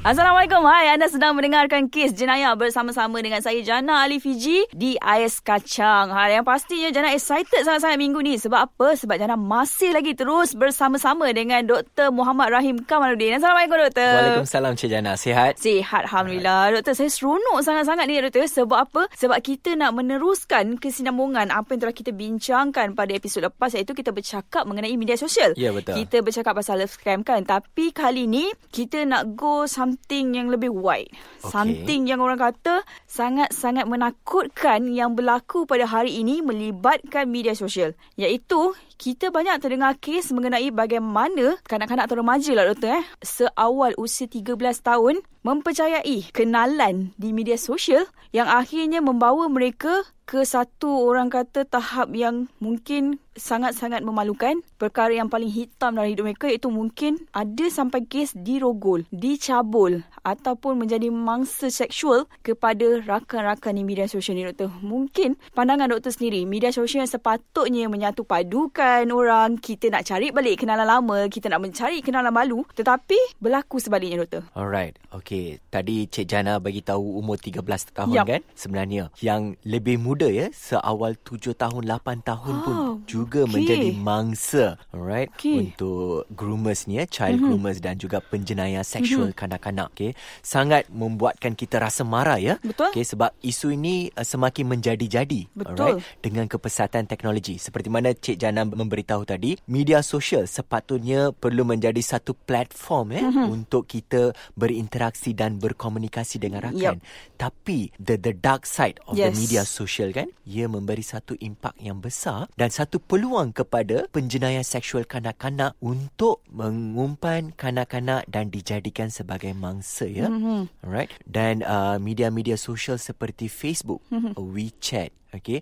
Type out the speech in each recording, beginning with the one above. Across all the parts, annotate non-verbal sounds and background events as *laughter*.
Assalamualaikum. Hai, anda sedang mendengarkan kes jenayah bersama-sama dengan saya Jana Ali Fiji di Ais Kacang. Hai, yang pastinya Jana excited sangat-sangat minggu ni. Sebab apa? Sebab Jana masih lagi terus bersama-sama dengan Dr. Muhammad Rahim Kamaluddin. Assalamualaikum Doktor. Waalaikumsalam Cik Jana. Sihat? Sihat Alhamdulillah. Doktor, saya seronok sangat-sangat ni Doktor. Sebab apa? Sebab kita nak meneruskan kesinambungan apa yang telah kita bincangkan pada episod lepas iaitu kita bercakap mengenai media sosial. Ya, betul. Kita bercakap pasal love scam kan. Tapi kali ni kita nak go something yang lebih wide. Okey. Something yang orang kata sangat-sangat menakutkan yang berlaku pada hari ini melibatkan media sosial. Iaitu kita banyak terdengar kes mengenai bagaimana kanak-kanak atau remaja lah doktor eh seawal usia 13 tahun mempercayai kenalan di media sosial yang akhirnya membawa mereka ke satu orang kata tahap yang mungkin sangat-sangat memalukan. Perkara yang paling hitam dalam hidup mereka iaitu mungkin ada sampai kes dirogol, dicabul ataupun menjadi mangsa seksual kepada rakan-rakan di media sosial ni doktor. Mungkin pandangan doktor sendiri, media sosial yang sepatutnya menyatu padukan orang, kita nak cari balik kenalan lama, kita nak mencari kenalan baru tetapi berlaku sebaliknya doktor. Alright. Okay. Tadi Cik Jana bagi tahu umur 13 tahun Yup. kan? Sebenarnya yang lebih muda ya, seawal 7 tahun, 8 tahun pun Ah, juga okey. menjadi mangsa. Alright. Okey. Untuk groomers ni ya, child mm-hmm. groomers dan juga penjenayah seksual mm-hmm. kanak-kanak. Okay. Sangat membuatkan kita rasa marah ya. Betul. Okay, sebab isu ini uh, semakin menjadi-jadi. Betul. Alright. Dengan kepesatan teknologi. Seperti mana Cik Jana memberitahu tadi, media sosial sepatutnya perlu menjadi satu platform eh Mhm. mm-hmm. untuk kita berinteraksi dan berkomunikasi dengan rakan. Yup. Tapi the the dark side of the Yes. media sosial kan, ia memberi satu impak yang besar dan satu peluang kepada penjenayah seksual kanak-kanak untuk mengumpan kanak-kanak dan dijadikan sebagai mangsa ya. Mm-hmm. Alright. Dan uh, media-media sosial seperti Facebook, mm-hmm. WeChat, okay,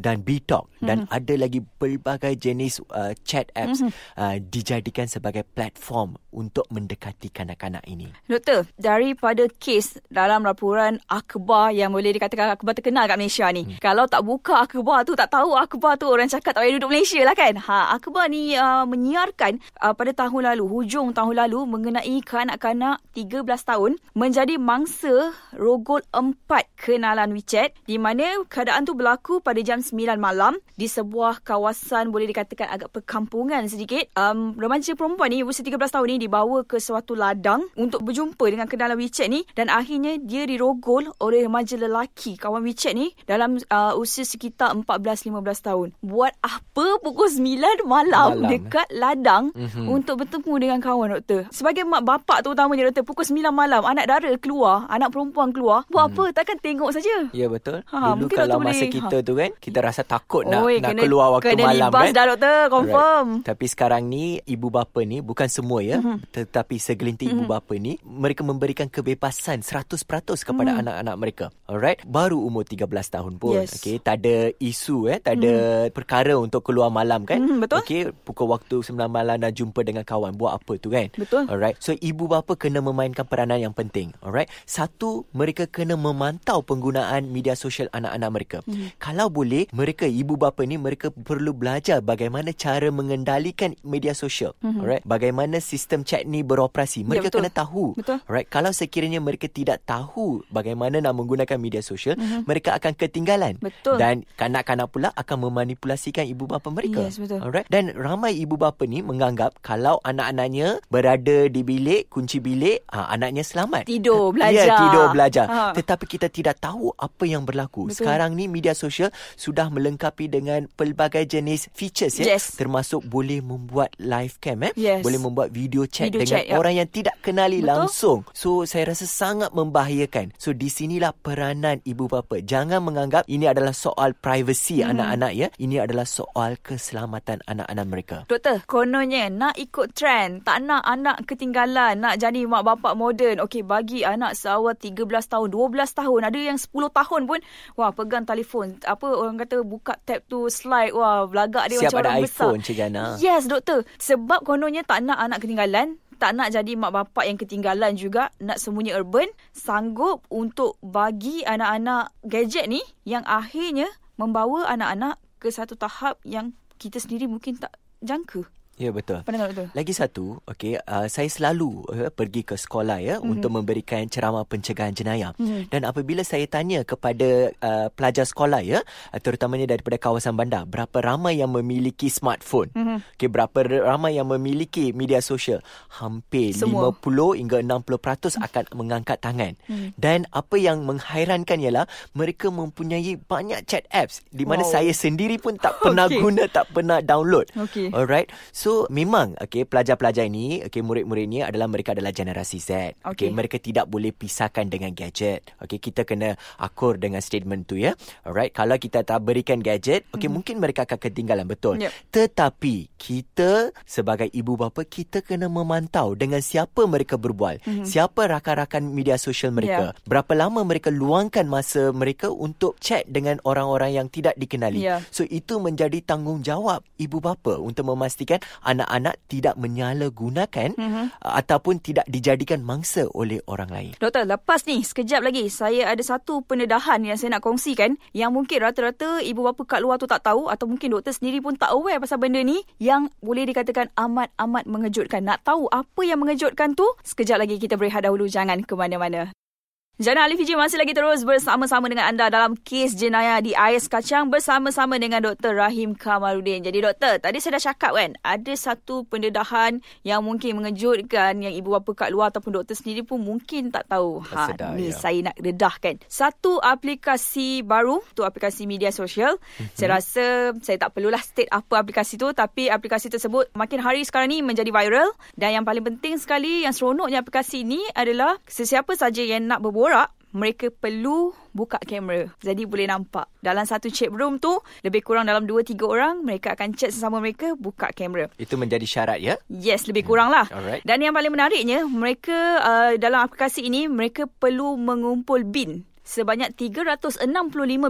dan BeeTalk mm-hmm. dan ada lagi pelbagai jenis uh, chat apps mm-hmm. uh, dijadikan sebagai platform untuk mendekati kanak-kanak ini. Doktor, daripada kes dalam laporan akhbar yang boleh dikatakan akhbar terkenal kat Malaysia ni. Hmm. Kalau tak buka akhbar tu, tak tahu akhbar tu orang cakap tak payah duduk Malaysia lah kan. Ha, akhbar ni uh, menyiarkan uh, pada tahun lalu, hujung tahun lalu mengenai kanak-kanak 13 tahun menjadi mangsa rogol 4 kenalan WeChat di mana keadaan tu berlaku pada jam 9 malam di sebuah kawasan boleh dikatakan agak perkampungan sedikit. Um, remaja perempuan ni usia 13 tahun ni dibawa ke suatu ladang untuk berjumpa dengan kenalan WeChat ni dan akhirnya dia dirogol oleh remaja lelaki kawan WeChat ni dalam uh, usia sekitar 14-15 tahun. Buat apa pukul 9 malam, Malam, malam dekat ladang mm-hmm. untuk bertemu dengan kawan doktor. Sebagai mak bapak terutamanya doktor pukul 9 malam anak dara keluar, anak perempuan keluar. Buat Hmm. apa? Takkan tengok saja. Ya betul. Ha, Dulu mungkin kalau masa boleh- kita tu kan, kita rasa takut nak Oi, nak kena- keluar waktu kena malam libas kan. dah, doktor. Confirm. Right. Tapi sekarang ni ibu bapa ni bukan semua ya, Mhm. mm-hmm. tetapi segelintir mm-hmm. ibu bapa ni mereka memberikan kebebasan 100% kepada mm-hmm. anak-anak mereka. Alright. Baru umur 13 tahun pun. Yes. Okey, tak ada isu eh, tak ada mm-hmm. perkara untuk keluar malam kan. Mhm, betul. Okey, pukul waktu 9 malam nak jumpa dengan kawan buat apa tu kan. Betul. Alright. So ibu bapa kena memainkan peranan yang penting. Alright. Satu, mereka kena memantau penggunaan media sosial anak-anak mereka. Mhm. Kalau boleh, mereka ibu bapa ni mereka perlu belajar bagaimana cara mengendalikan media sosial. Mhm. Alright. Bagaimana sistem chat ni beroperasi. Mereka betul. kena tahu. Betul. Alright. Kalau sekiranya mereka tidak tahu bagaimana nak menggunakan media sosial, Mhm. mereka akan ketinggalan. Betul. Dan kanak-kanak pula akan memanipulasikan ibu bapa mereka. Yes, betul. Alright. Dan ramai ibu bapa ni menganggap kalau anak-anaknya berada di bilik, kunci bilik, ha, anaknya selamat. Tidur, Tet- belajar. Ya, tidur, belajar. Ha. Tetapi kita tidak tahu apa yang berlaku. Betul. Sekarang ni media sosial sudah melengkapi dengan pelbagai jenis features ya. Yes. Termasuk boleh membuat live cam eh. Yes. Boleh membuat video chat Video dengan chat, ya. orang yang tidak kenali Betul. langsung. So saya rasa sangat membahayakan. So di sinilah peranan ibu bapa. Jangan menganggap ini adalah soal privasi Hmm. anak-anak ya. Ini adalah soal keselamatan anak-anak mereka. Doktor, kononnya nak ikut trend, tak nak anak ketinggalan, nak jadi mak bapak moden. Okey, bagi anak seawal 13 tahun, 12 tahun, ada yang 10 tahun pun, wah pegang telefon. Apa orang kata buka tab tu slide, wah belagak dia Siap macam ada orang iPhone, besar. Cik Jana. Yes, doktor. Sebab kononnya tak nak anak ketinggalan, tak nak jadi mak bapak yang ketinggalan juga, nak sembunyi urban, sanggup untuk bagi anak-anak gadget ni yang akhirnya membawa anak-anak ke satu tahap yang kita sendiri mungkin tak jangka. Ya betul. Pandangan doktor. Lagi satu, okey, uh, saya selalu uh, pergi ke sekolah ya mm-hmm. untuk memberikan ceramah pencegahan jenayah. Mm-hmm. Dan apabila saya tanya kepada uh, pelajar sekolah ya, uh, terutamanya daripada kawasan bandar, berapa ramai yang memiliki smartphone? Mm-hmm. Okey, berapa ramai yang memiliki media sosial? Hampir Semua. 50 hingga 60% akan mengangkat tangan. Mm. Dan apa yang menghairankan ialah mereka mempunyai banyak chat apps di mana Wow. saya sendiri pun tak pernah *laughs* Okey. guna, tak pernah download. Okey. Alright. So memang okay, pelajar-pelajar ini, okay, murid-murid ini adalah mereka adalah generasi Z. Okay. Okey. mereka tidak boleh pisahkan dengan gadget. Okay, kita kena akur dengan statement tu ya. Alright. Kalau kita tak berikan gadget, okay, Mhm. mungkin mereka akan ketinggalan betul. Yep. Tetapi kita sebagai ibu bapa kita kena memantau dengan siapa mereka berbual. Mhm. Siapa rakan-rakan media sosial mereka. Ya. Berapa lama mereka luangkan masa mereka untuk chat dengan orang-orang yang tidak dikenali. Ya. So itu menjadi tanggungjawab ibu bapa untuk memastikan anak-anak tidak menyalahgunakan mm-hmm. ataupun tidak dijadikan mangsa oleh orang lain. Doktor, lepas ni sekejap lagi saya ada satu pendedahan yang saya nak kongsikan yang mungkin rata-rata ibu bapa kat luar tu tak tahu atau mungkin doktor sendiri pun tak aware pasal benda ni yang boleh dikatakan amat-amat mengejutkan. Nak tahu apa yang mengejutkan tu? Sekejap lagi kita berehat dahulu. Jangan ke mana-mana. Jana Ali Fiji masih lagi terus bersama-sama dengan anda dalam kes jenayah di Ais Kacang bersama-sama dengan Dr. Rahim Kamarudin. Jadi doktor, tadi saya dah cakap kan, ada satu pendedahan yang mungkin mengejutkan yang ibu bapa kat luar ataupun doktor sendiri pun mungkin tak tahu. Tak Ha, sedar, ni ya. saya nak dedahkan. Satu aplikasi baru, tu aplikasi media sosial. Mhm. Saya rasa saya tak perlulah state apa aplikasi tu tapi aplikasi tersebut makin hari sekarang ni menjadi viral dan yang paling penting sekali yang seronoknya aplikasi ini adalah sesiapa saja yang nak berborak mereka perlu buka kamera. Jadi boleh nampak. Dalam satu chat room tu, lebih kurang dalam 2-3 orang, mereka akan chat sesama mereka, buka kamera. Itu menjadi syarat ya. Yes, lebih kurang lah. Alright. Dan yang paling menariknya, mereka uh, dalam aplikasi ini, mereka perlu mengumpul bin. Sebanyak 365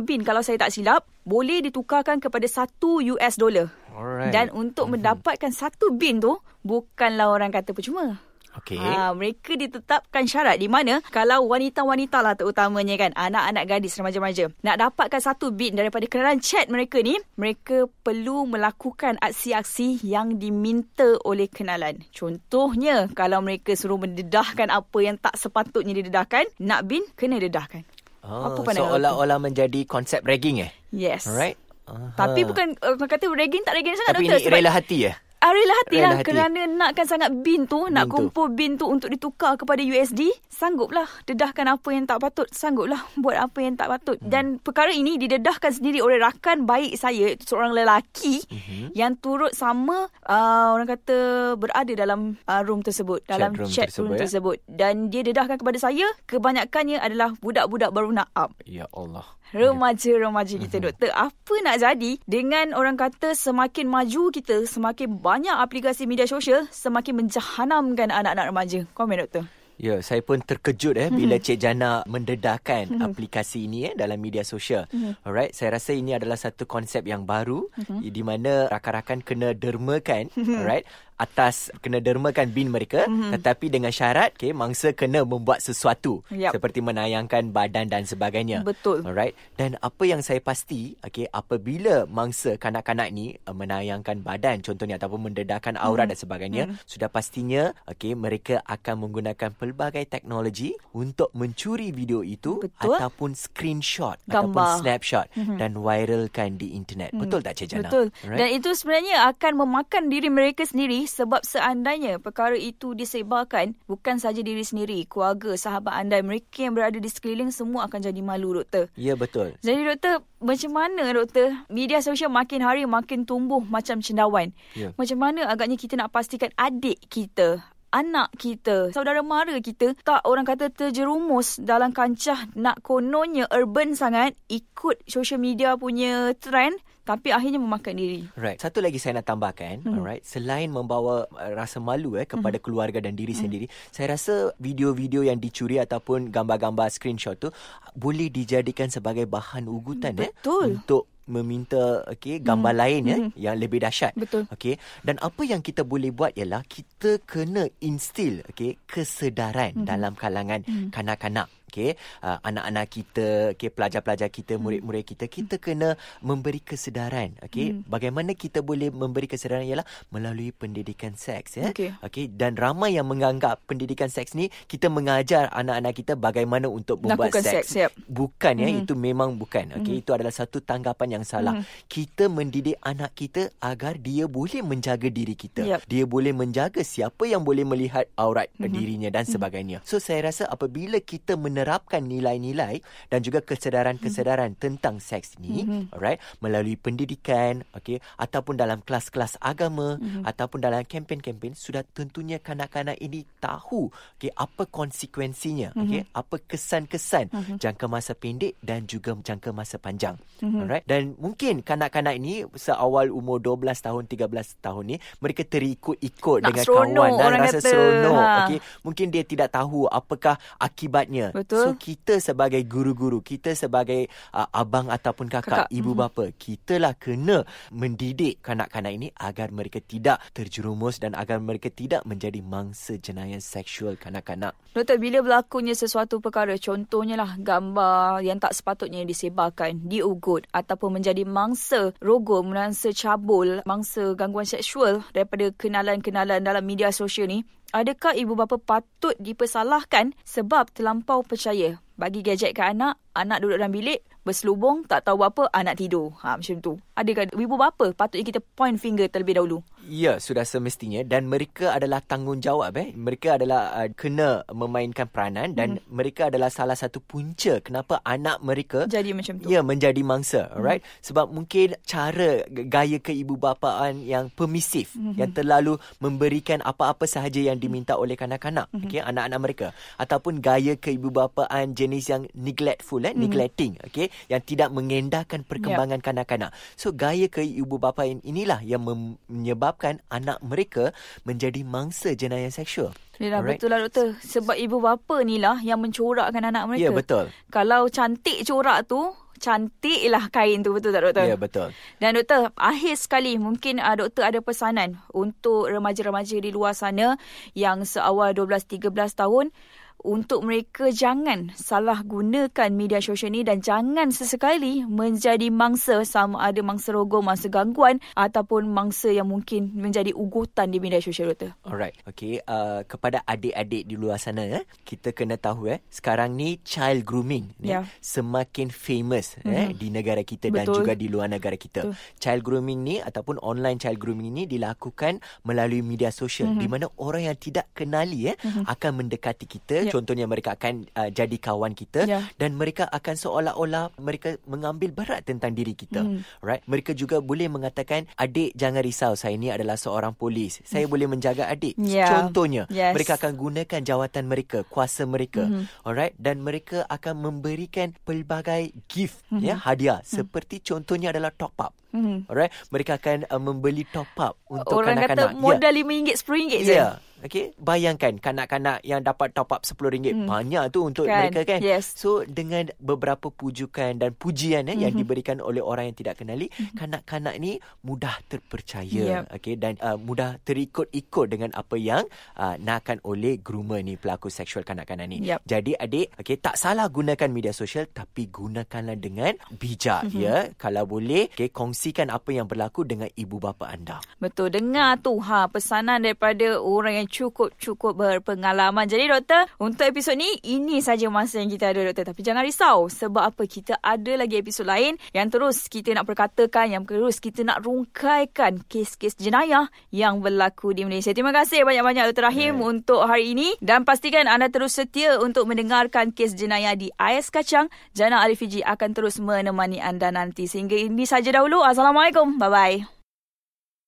bin kalau saya tak silap, boleh ditukarkan kepada 1 US dollar. Alright. Dan untuk mendapatkan satu bin tu, bukanlah orang kata percuma. Okey. Ha, mereka ditetapkan syarat di mana kalau wanita-wanita lah terutamanya kan, anak-anak gadis remaja-remaja, nak dapatkan satu bin daripada kenalan chat mereka ni, mereka perlu melakukan aksi-aksi yang diminta oleh kenalan. Contohnya, kalau mereka suruh mendedahkan apa yang tak sepatutnya didedahkan, nak bin, kena dedahkan. Oh, Apa pandangan seolah-olah menjadi konsep ragging eh. Yes. Alright. Aha. Tapi bukan orang kata ragging tak ragging sangat Tapi doktor. ini sebab- rela hati ya. Ah, rela hati Rela lah hati. kerana nakkan sangat bin tu, nak tu. kumpul bin tu untuk ditukar kepada USD, sangguplah dedahkan apa yang tak patut, sangguplah buat apa yang tak patut. Hmm. Dan perkara ini didedahkan sendiri oleh rakan baik saya, seorang lelaki Mhm. yang turut sama uh, orang kata berada dalam uh, room tersebut, dalam room chat tersebut, room ya? tersebut. Dan dia dedahkan kepada saya, kebanyakannya adalah budak-budak baru nak up. Ya Allah. Remaja-remaja kita Mhm. doktor. Apa nak jadi Dengan orang kata Semakin maju kita Semakin banyak aplikasi media sosial Semakin menjahanamkan anak-anak remaja? Komen doktor Ya, saya pun terkejut eh bila Cik Jana mendedahkan Mhm. aplikasi ini eh dalam media sosial. Alright, saya rasa ini adalah satu konsep yang baru Mhm. di mana rakan-rakan kena dermakan, alright, atas kena dermakan bin mereka tetapi dengan syarat okay, mangsa kena membuat sesuatu. Yap. seperti menayangkan badan dan sebagainya. Betul. Alright. Dan apa yang saya pasti, okay, apabila mangsa kanak-kanak ni uh, menayangkan badan contohnya ataupun mendedahkan aurat dan sebagainya, sudah pastinya okay, mereka akan menggunakan pelbagai teknologi untuk mencuri video itu Betul. ataupun screenshot Gambar. ataupun snapshot dan viralkan di internet. Betul tak Cik Jana? Betul Alright. Dan itu sebenarnya Akan memakan diri mereka sendiri Sebab seandainya Perkara itu disebarkan Bukan saja diri sendiri Keluarga, sahabat anda Mereka yang berada di sekeliling Semua akan jadi malu doktor Ya betul. Jadi doktor, macam mana doktor? Media sosial makin hari makin tumbuh macam cendawan. Ya. Macam mana agaknya kita nak pastikan adik kita, anak kita, saudara mara kita tak orang kata terjerumus dalam kancah nak kononnya urban sangat ikut social media punya trend tapi akhirnya memakan diri. Right. Satu lagi saya nak tambahkan, mm-hmm. alright. Selain membawa uh, rasa malu eh kepada mm-hmm. keluarga dan diri mm-hmm. sendiri, saya rasa video-video yang dicuri ataupun gambar-gambar screenshot tu boleh dijadikan sebagai bahan ugutan eh Betul. untuk meminta okey gambar mm. lain ya Mhm. yang lebih dahsyat. Okey. Dan apa yang kita boleh buat ialah kita kena instill okey kesedaran mm. dalam kalangan mm. kanak-kanak okay, uh, anak-anak kita, okay, pelajar-pelajar kita, murid-murid kita, kita kena memberi kesedaran. Okay, hmm. bagaimana kita boleh memberi kesedaran ialah melalui pendidikan seks. Ya? Okey. Okay, dan ramai yang menganggap pendidikan seks ni kita mengajar anak-anak kita bagaimana untuk membuat Lakukan seks. seks, yep. Bukan ya, Mhm. itu memang bukan. Okay, itu adalah satu tanggapan yang salah. Mhm. Kita mendidik anak kita agar dia boleh menjaga diri kita. Yep. Dia boleh menjaga siapa yang boleh melihat aurat Mhm. dirinya dan sebagainya. So saya rasa apabila kita menerapkan nilai-nilai dan juga kesedaran-kesedaran tentang seks ni, Mhm. alright, melalui pendidikan, okey, ataupun dalam kelas-kelas agama Mhm. ataupun dalam kempen-kempen sudah tentunya kanak-kanak ini tahu okey apa konsekuensinya, Mhm. okey, apa kesan-kesan jangka masa pendek dan juga jangka masa panjang. Alright. Dan mungkin kanak-kanak ini seawal umur 12 tahun, 13 tahun ni mereka terikut-ikut Nak dengan seronok, kawan dan rasa kata. seronok. Ha. Okey, mungkin dia tidak tahu apakah akibatnya. Betul. So kita sebagai guru-guru, kita sebagai uh, abang ataupun kakak, Kakak. Ibu bapa, kitalah kena mendidik kanak-kanak ini agar mereka tidak terjerumus dan agar mereka tidak menjadi mangsa jenayah seksual kanak-kanak. Doktor, bila berlakunya sesuatu perkara, contohnya lah gambar yang tak sepatutnya disebarkan, diugut ataupun menjadi mangsa rogol, mangsa cabul, mangsa gangguan seksual daripada kenalan-kenalan dalam media sosial ni, adakah ibu bapa patut dipersalahkan sebab terlampau percaya? Bagi gadget ke anak, anak duduk dalam bilik, berselubung, tak tahu apa, anak tidur. Ha, macam tu. Adakah ibu bapa patutnya kita point finger terlebih dahulu? Ya, sudah semestinya dan mereka adalah tanggungjawab eh. Mereka adalah uh, kena memainkan peranan dan mereka adalah salah satu punca kenapa anak mereka Jadi macam tu. Ya, menjadi mangsa, alright? Sebab mungkin cara gaya keibubapaan yang permisif, mm-hmm. yang terlalu memberikan apa-apa sahaja yang diminta oleh kanak-kanak, mm-hmm. okey, anak-anak mereka ataupun gaya keibubapaan jenis yang neglectful eh, mm-hmm. neglecting, okey, yang tidak mengendahkan perkembangan yeah. kanak-kanak. So gaya keibubapaan inilah yang menyebabkan anak mereka menjadi mangsa jenayah seksual. Alright. betul lah doktor. Sebab ibu bapa ni lah yang mencorakkan anak mereka. Ya, betul. Kalau cantik corak tu, cantik lah kain tu. Betul tak doktor? Ya, betul. Dan doktor, akhir sekali mungkin uh, doktor ada pesanan untuk remaja-remaja di luar sana yang seawal 12-13 tahun untuk mereka jangan salah gunakan media sosial ni dan jangan sesekali menjadi mangsa sama ada mangsa rogol, mangsa gangguan ataupun mangsa yang mungkin menjadi ugutan di media sosial doktor. Alright, okay. Uh, kepada adik-adik di luar sana, eh, kita kena tahu eh, sekarang ni child grooming ni Ya. semakin famous mm-hmm. eh, di negara kita dan Betul. juga di luar negara kita. Betul. Child grooming ni ataupun online child grooming ni dilakukan melalui media sosial mm-hmm. di mana orang yang tidak kenali eh, mm-hmm. akan mendekati kita. Ya. Contohnya mereka akan uh, jadi kawan kita Ya. dan mereka akan seolah-olah mereka mengambil berat tentang diri kita. Hmm. Right? Mereka juga boleh mengatakan, adik jangan risau, saya ni adalah seorang polis. Saya boleh menjaga adik. Ya. Contohnya, Yes. mereka akan gunakan jawatan mereka, kuasa mereka. Mm-hmm. Alright? Dan mereka akan memberikan pelbagai gift, mm-hmm. ya, hadiah. Mm-hmm. Seperti contohnya adalah top up. Hmm. Alright? Mereka akan uh, membeli top up untuk Orang kanak-kanak. kata modal RM5, RM10 je. Ya. Okey, bayangkan kanak-kanak yang dapat top up RM10 hmm. banyak tu untuk Kan, mereka kan. yes. So dengan beberapa pujukan dan pujian eh, mm-hmm. yang diberikan oleh orang yang tidak kenali, Mhm. mm-hmm. kanak-kanak ni mudah terpercaya, Yep. okey dan uh, mudah terikut-ikut dengan apa yang uh, nakkan oleh groomer ni pelaku seksual kanak-kanak ni. Yep. Jadi adik, okey tak salah gunakan media sosial tapi gunakanlah dengan bijak mm-hmm. ya. Kalau boleh, okey kongsikan apa yang berlaku dengan ibu bapa anda. Betul. Dengar tu ha pesanan daripada orang yang cukup-cukup berpengalaman. Jadi doktor, untuk episod ni ini saja masa yang kita ada doktor. Tapi jangan risau sebab apa kita ada lagi episod lain yang terus kita nak perkatakan, yang terus kita nak rungkaikan kes-kes jenayah yang berlaku di Malaysia. Terima kasih banyak-banyak Dr. Rahim Baik. untuk hari ini dan pastikan anda terus setia untuk mendengarkan kes jenayah di Ais Kacang. Jana Arifiji akan terus menemani anda nanti. Sehingga ini saja dahulu. Assalamualaikum. Bye-bye.